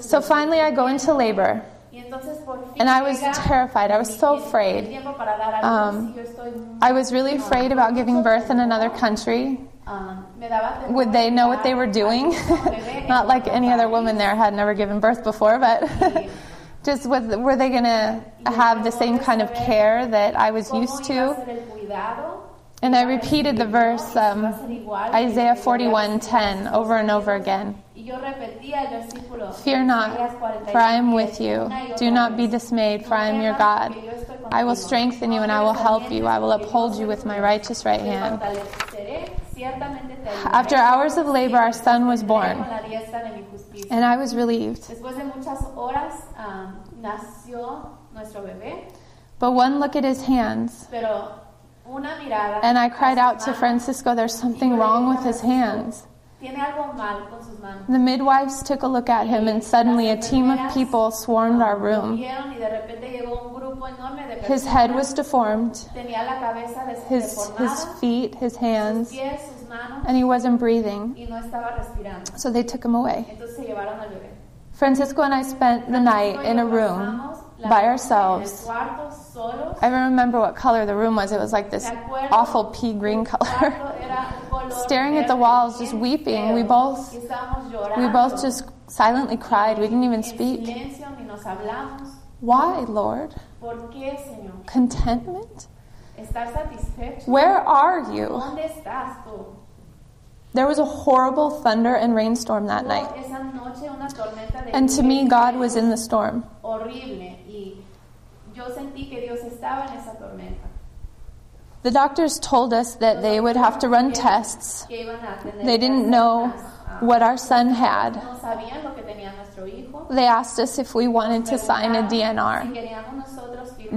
So finally, I go into labor, y entonces por fin and I was terrified. I was so afraid. tiempo para dar a luz, Um, y yo estoy muy- I was really afraid about giving birth in another country. temor Would they know what they were doing? a luz a un bebé en Not like any other woman there had never given birth before, but just with, were they going to have the same kind of care that I was used to? ser el cuidado? And I repeated the verse um. Isaiah 41:10 over and over again. Y yo repetía el versículo. Fear not, for I am with you. Do not be dismayed, for I am your God. porque yo estoy I will strengthen you and I will help you. I will uphold you with my righteous right hand. fortaleceré, ciertamente te ayudaré. After hours of labor, our son was born, Con la diestra de mi justicia. and I was relieved. Después de muchas horas um, nació nuestro bebé, But one look at his hands, pero una mirada. and I cried out to Francisco, There's something wrong with his hands. Tiene algo mal con sus manos. The midwives took a look at him, and suddenly a team of people swarmed our room. vieron y de repente llegó un grupo enorme de His head was deformed, Tenía la cabeza des- his, his feet, his hands, pies, sus manos, and he wasn't breathing. y no estaba respirando. So they took him away. Entonces se llevaron al bebé. Francisco and I spent the night in a room by ourselves. En el cuarto. I remember what color the room was. It was like this awful pea green color. cuarto era un color Staring at the walls, just weeping. We both- We both just silently cried. We didn't even speak. silencio, ni nos hablamos. Why, Lord? ¿Por qué, Señor? Contentment? Where are you? ¿Dónde estás tú? There was a horrible thunder and rainstorm that night. esa noche una tormenta de And to me, God was in the storm. Yo sentí que Dios estaba en esa tormenta. The doctors told us that they would have to run tests. que iban a tener They didn't know ah, what our son had. no sabían lo que tenía nuestro hijo. They asked us if we wanted to sign a DNR.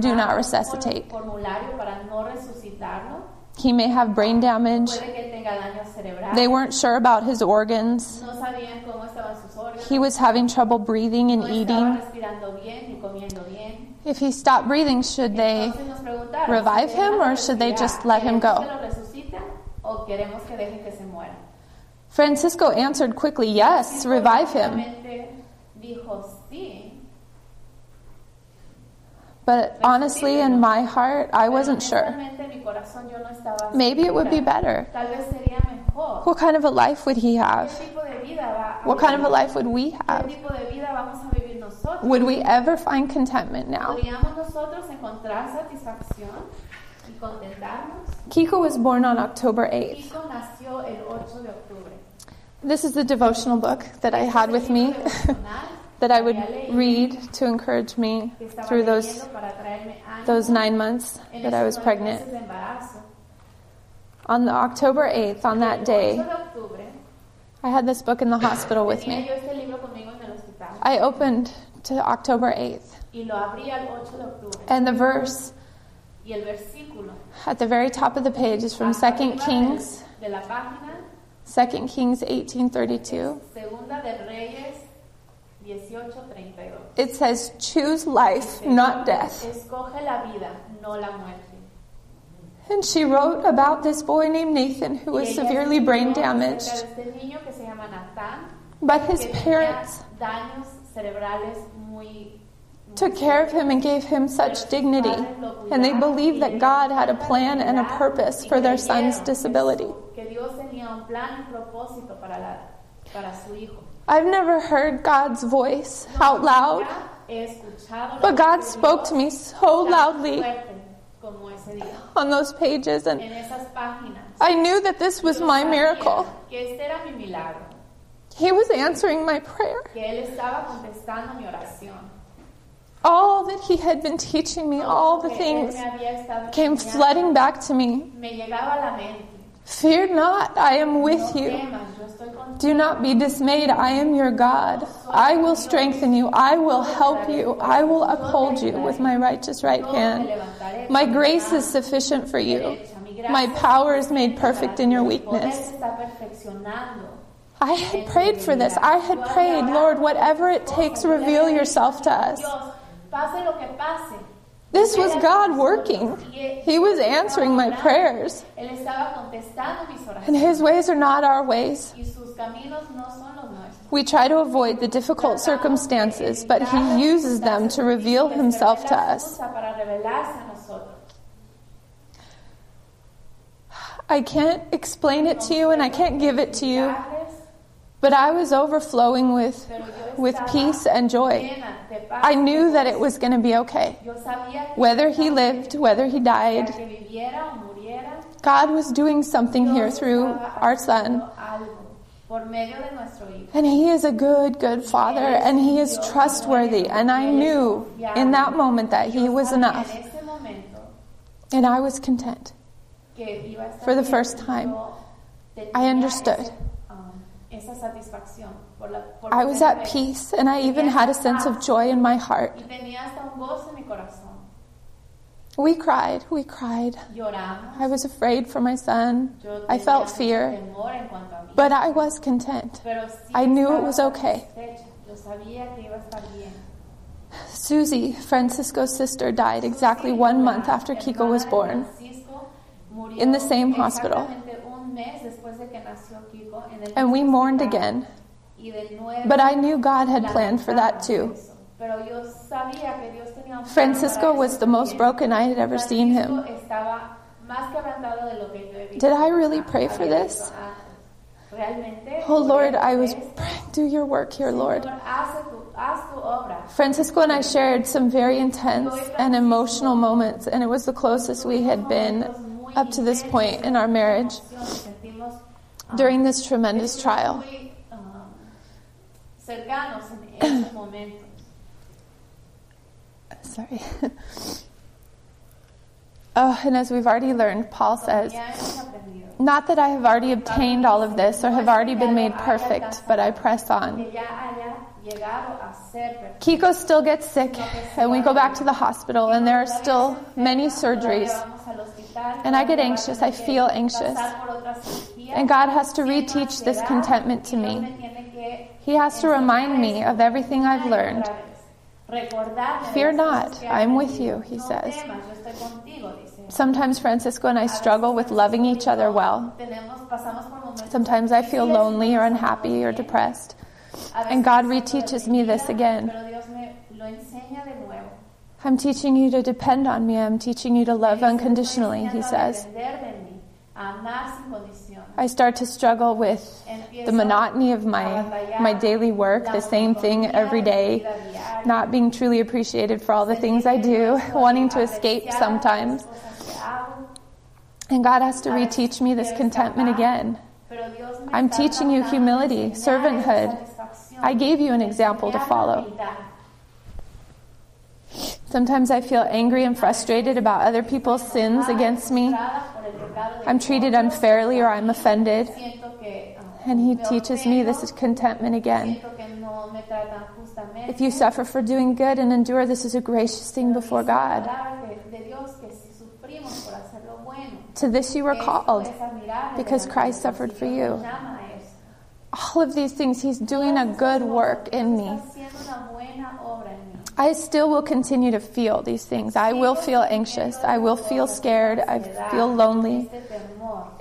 Do not resuscitate. un formulario para no resucitarlo. He may have brain damage. Puede que él tenga daño cerebral. They weren't sure about his organs. no sabían cómo estaban sus órganos. He was having trouble breathing and eating. If he stopped breathing, should they Entonces nos preguntaron, revive him or should they just let him go? ¿queremos que lo resuciten o queremos que dejen que se muera? Francisco answered quickly, Yes, revive him. Rápidamente dijo sí. But honestly, in my heart, I wasn't sure. Honestamente, en mi corazón yo no estaba Maybe it would be better. Tal vez sería mejor. What kind of a life would he have? tipo de vida va a What kind of a life would we have? Nosotros? Would we ever find contentment now? ¿Podríamos nosotros encontrar satisfacción y contentarnos? Kiko was born on October 8th. Hijo nació el 8 de octubre. This is the devotional book that I had with me that I would read to encourage me through those leyendo para traerme ánimo those 9 months that I was pregnant. meses de embarazo. On the October 8th, on that day, I had this book in the hospital with me. yo este libro conmigo en el hospital I opened to October 8th, y lo abrí al 8 de and the verse Y el at the very top of the page is from 2 Kings, de la 2 Kings 18:32. Segunda de Reyes 18:32. It says, "Choose life, not death." La vida, no la. And she wrote about this boy named Nathan who was severely brain damaged, este niño que se llama Natán, but his parents cerebrales muy took care of him and gave him such dignity, and they believed that God had a plan and a purpose for their son's disability. que Dios tenía un plan y propósito para la para su hijo. I've never heard God's voice out loud, Nunca he escuchado la but God spoke to me so loudly fuerte como ese día. on those pages, and En esas páginas. I knew that this was my miracle. He was answering my prayer. que él estaba contestando mi oración. All that He had been teaching me, all the things me came flooding back to me. Me llegaba a la mente. Fear not, I am with you. temas, yo estoy contigo. Do not be dismayed, I am your God. I will strengthen you, I will help you, I will uphold you with my righteous right hand. My grace is sufficient for you. derecha. Mi gracia My power is made perfect in your weakness. I had prayed for this. I had prayed, Lord, whatever it takes, reveal yourself to us. This was God working. He was answering my prayers, and. His ways are not our ways. We try to avoid the difficult circumstances, but He uses them to reveal Himself to us. I can't explain it to you and I can't give it to you, but I was overflowing with, with peace and joy. I knew that it was going to be okay. Whether he lived, whether he died, God was doing something here through our son. And he is a good, good father, and he is trustworthy. And I knew in that moment that he was enough, and I was content. For the first time, I understood. Esa satisfacción por la, por I was at peace, and I even had a sense of joy in my heart. Y tenía hasta un gozo en mi corazón. We cried, we cried. Lloramos. I was afraid for my son. Yo I felt fear, temor en cuanto a mí. but I was content. Pero sí I knew it was okay. Yo sabía que iba a estar bien. Susie, Francisco's sister, died exactly one month after Kiko was born. In the same hospital. And we mourned again. Y de nuevo But I knew God had planned for that too. Pero yo sabía que Dios tenía Francisco was the most broken I had ever seen him. Más quebrantado de lo que yo. Did I really pray for this? Ah, realmente, Oh Lord, I was praying, do your work here, Lord. Señor, haz tu, haz tu obra. Francisco and I shared some very intense and emotional moments, and it was the closest we had been up to this point in our marriage during this tremendous trial. Sorry. Oh, and as we've already learned, Paul says. Not that I have already obtained all of this or have already been made perfect, but I press on. Kiko still gets sick, and we go back to the hospital, and there are still many surgeries. And I get anxious, I feel anxious. And God has to reteach this contentment to me. He has to remind me of everything I've learned. Fear not, I'm with you, he says. Sometimes Francisco and I struggle with loving each other well. Sometimes I feel lonely or unhappy or depressed. And God reteaches me this again. Pero Dios me lo enseña de nuevo. I'm teaching you to depend on me. I'm teaching you to love unconditionally, he says. enseñando a depender de mí, a amar sin condición. I start to struggle with the monotony of my, my daily work, the same thing every day, not being truly appreciated for all the things I do, wanting to escape sometimes. And God has to reteach me this contentment again. Pero Dios me I'm teaching you humility, servanthood. I gave you an example to follow. Sometimes I feel angry and frustrated about other people's sins against me. I'm treated unfairly or I'm offended. And He teaches me this is contentment again. If you suffer for doing good and endure, this is a gracious thing before God. To this you were called. because Christ suffered for you. All of these things, He's doing a good work in me. I still will continue to feel these things. I will feel anxious. I will feel scared. I feel lonely,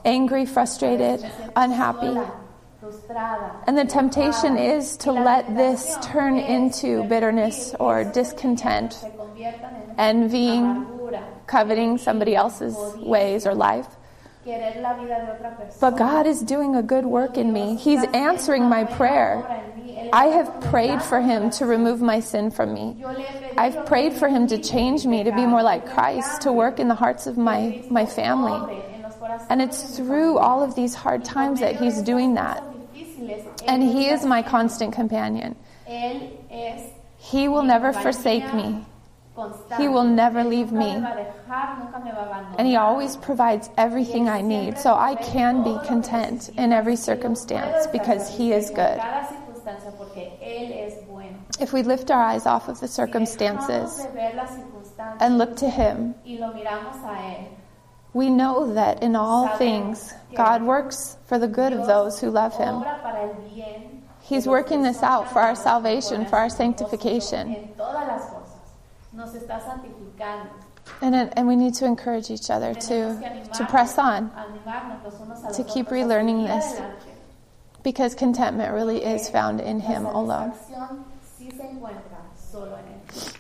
angry, frustrated, unhappy. And the temptation is to let this turn into bitterness or discontent, envying, coveting somebody else's ways or life. Querer la vida de otra. But God is doing a good work in me. He's answering my prayer. I have prayed for Him to remove my sin from me. I've prayed for Him to change me to be more like Christ, to work in the hearts of my, my family. And it's through all of these hard times that He's doing that. And He is my constant companion. He will never forsake me. He will never leave me. me va a dejar, nunca me va a abandonar. And He always provides everything I need. So I can be content in every circumstance because He is good. Cada circunstancia, porque Él es bueno. If we lift our eyes off of the circumstances de ver las circunstancias and look to Him, y lo miramos a Él. we know that in all things, God works for the good of those who love Him. Obra para el bien. He's working this out for our salvation, for our sanctification. Nos está santificando. And, it, and we need to encourage each other to, to press on animarnos los unos a los to keep relearning this. because contentment really is found in Him alone. satisfacción sí se encuentra solo en Él.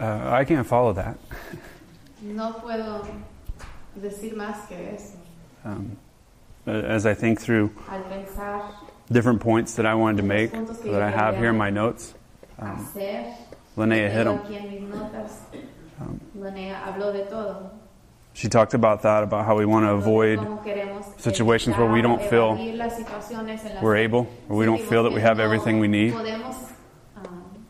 Uh, I can't follow that. No puedo decir más que eso. Um, as I think through Al pensar, different points that I wanted to make that I have here in my notes, um, Linnea hit them. aquí en mis notas, Linnea habló de todo. She talked about that, about how we want to avoid situations where we don't feel evadir las situaciones en las we're able, or we don't feel that we have everything we need.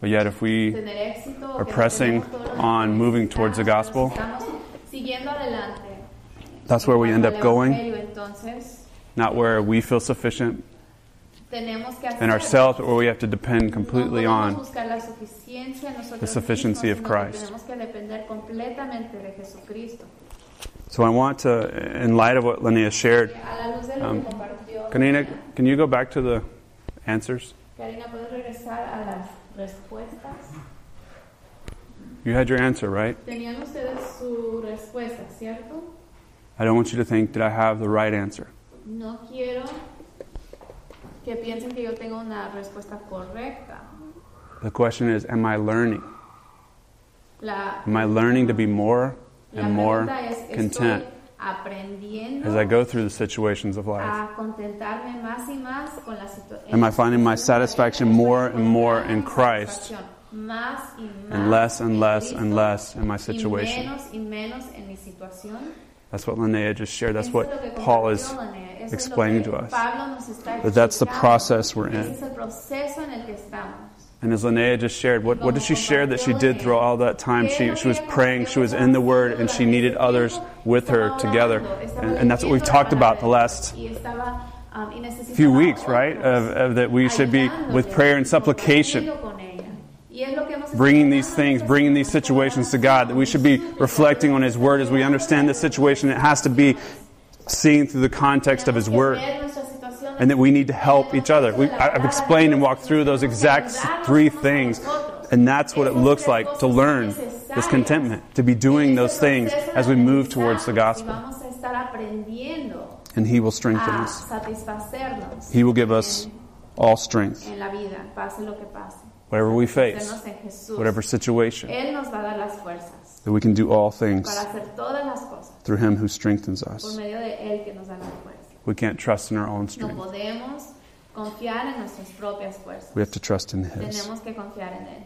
But yet, if we o are pressing tenemos todo lo que on moving towards the gospel, estamos siguiendo adelante. that's where we end up going, not where we feel sufficient in ourselves, or we have to depend completely on la suficiencia en nosotros the sufficiency of Christ. Tenemos que depender completamente de Jesucristo. So I want to, in light of what Linnea shared, A la luz de lo Um, Karina, can you go back to the answers? Karina, ¿puedes regresar a las respuestas? You had your answer, right? Tenían ustedes su respuesta, ¿cierto? I don't want you to think, that I have the right answer? No quiero que piensen que yo tengo una respuesta correcta. The question is, am I learning? La, Am I learning to be more and more es, content as I go through the situations of life? a más y más con la? Am I finding my satisfaction more and more in Christ Más y más and less and less and less in my situation? Menos y menos en mi situación. That's what Linnea just shared. That's Eso es lo what Paul is compartió Linnea. Eso es explaining to us. Pablo nos está That that's the process we're in. es el proceso en el que estamos. And as Linnea just shared, what, what did she share that she did through all that time? She, she was praying, she was in the Word, and she needed others with her together. And, and that's what we've talked about the last um, few weeks, right? Of, of that we should be with prayer and supplication, bringing these things, bringing these situations to God, that we should be reflecting on His Word as we understand the situation. It has to be seen through the context of His Word. Ver nuestra situación and that we need to help each other. We, I've explained and walked through those exact three things, and that's what it looks like to learn this contentment, to be doing those things as we move towards the gospel. vamos a estar aprendiendo And He will strengthen us. He will give us all strength, en la vida, pase lo que pase. whatever we face, Hacernos en Jesús. whatever situation, Él nos va a dar las fuerzas that we can do all things para hacer todas las cosas through Him who strengthens us. medio de Él que nos da la fuerza. We can't trust in our own strength. podemos confiar en nuestras propias fuerzas. We have to trust in His. Tenemos que confiar en Él.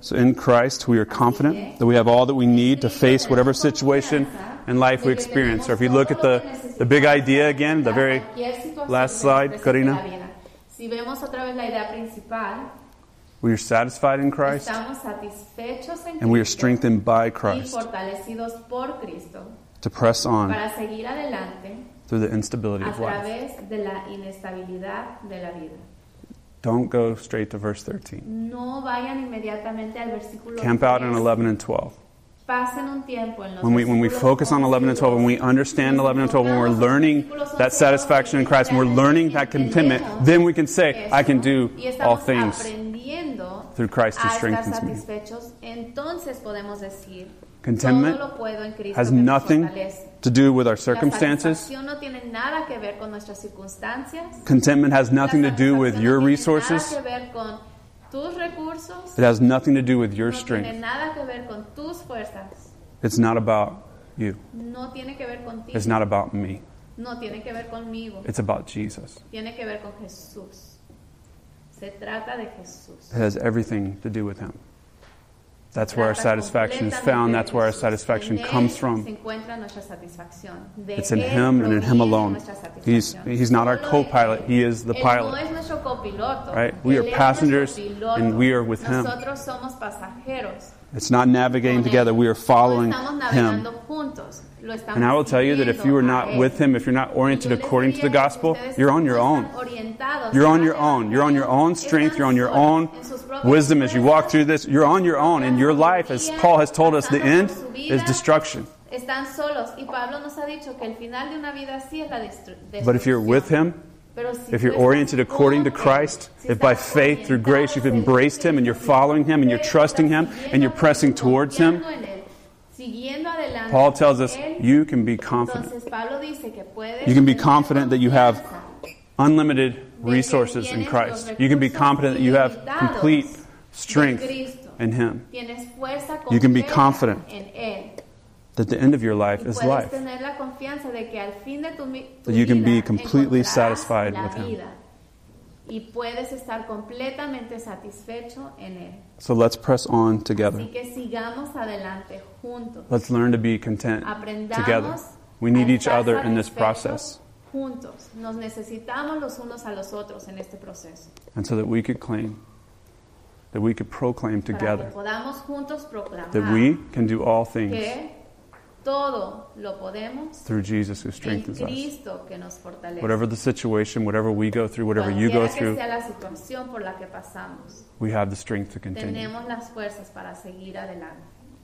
So in Christ, we are confident that we have all that we need to face whatever situation in life we experience. Or if you look at the, the big idea again, the very last slide, Karina. Si vemos otra vez la idea principal, we are satisfied in Christ estamos en and we are strengthened by Christ fortalecidos por Cristo to press on para adelante through the instability of life. de la de la vida. Don't go straight to verse 13. No vayan al versículo Camp out in 11 and 12. Pasen un tiempo en los When we, when we focus on 11 and 12, when we understand 11 and 12, when we're learning that satisfaction in Christ, when we're learning that contentment, then we can say, I can do all things through Christ who strengthens me. satisfechos, entonces podemos decir, Contentment todo lo puedo en Cristo has nothing to do with our circumstances. satisfacción no tiene nada que ver con nuestras circunstancias. Contentment has nothing to do with your resources. Nada que ver con tus recursos. It has nothing to do with your strength. nada que ver con tus fuerzas. It's not about you. No tiene que ver contigo. It's not about me. No tiene que ver conmigo. It's about Jesus. Tiene que ver con Jesús. Se trata de Jesús. It has everything to do with Him. That's where our satisfaction is found. That's where our satisfaction comes from. encuentra nuestra satisfacción. De It's in Him and in Him alone. He's, he's not our co pilot. He is the pilot. es nuestro copiloto. Right? We are passengers and we are with Him. Nosotros somos pasajeros. It's not navigating together, we are following Him. Navegando juntos. Lo estamos And I will tell you that if you are not with Him, if you're not oriented according to the diría que si gospel, you're on your own. You're on your own. You're on your own strength. You're on your own en sus propias wisdom as you walk through this. You're on your own. And your life, as Paul has told us, the end is destruction. Están solos. Y Pablo nos ha dicho que el final de una vida así es la destru- destrucción. But if you're with Him, if you're oriented according to Christ, if by faith, through grace, you've embraced Him and you're following Him and you're trusting Him and you're pressing towards Him, confiando en Él, siguiendo adelante Paul tells us Él, you can be confident. Entonces Pablo dice que puedes You can be confident that you have unlimited resources in Christ. You can be confident that you have complete strength in Him. You can be confident. That the end of your life is life. tener la confianza de que al fin de tu, mi- tu That you can be completely satisfied with Him. Y puedes estar completamente satisfecho en Él. So let's press on together. Así que sigamos adelante juntos. Let's learn to be content Aprendamos together. We need each other in this process. Juntos. Nos necesitamos los unos a los otros en este proceso. And so that we could claim, that we could proclaim together que podamos juntos proclamar that we can do all things todo lo podemos through Jesus who en strengthens us. Cristo que nos. Whatever the situation, whatever we go through, whatever you go through, sea la situación por la que pasamos, we have the strength to continue.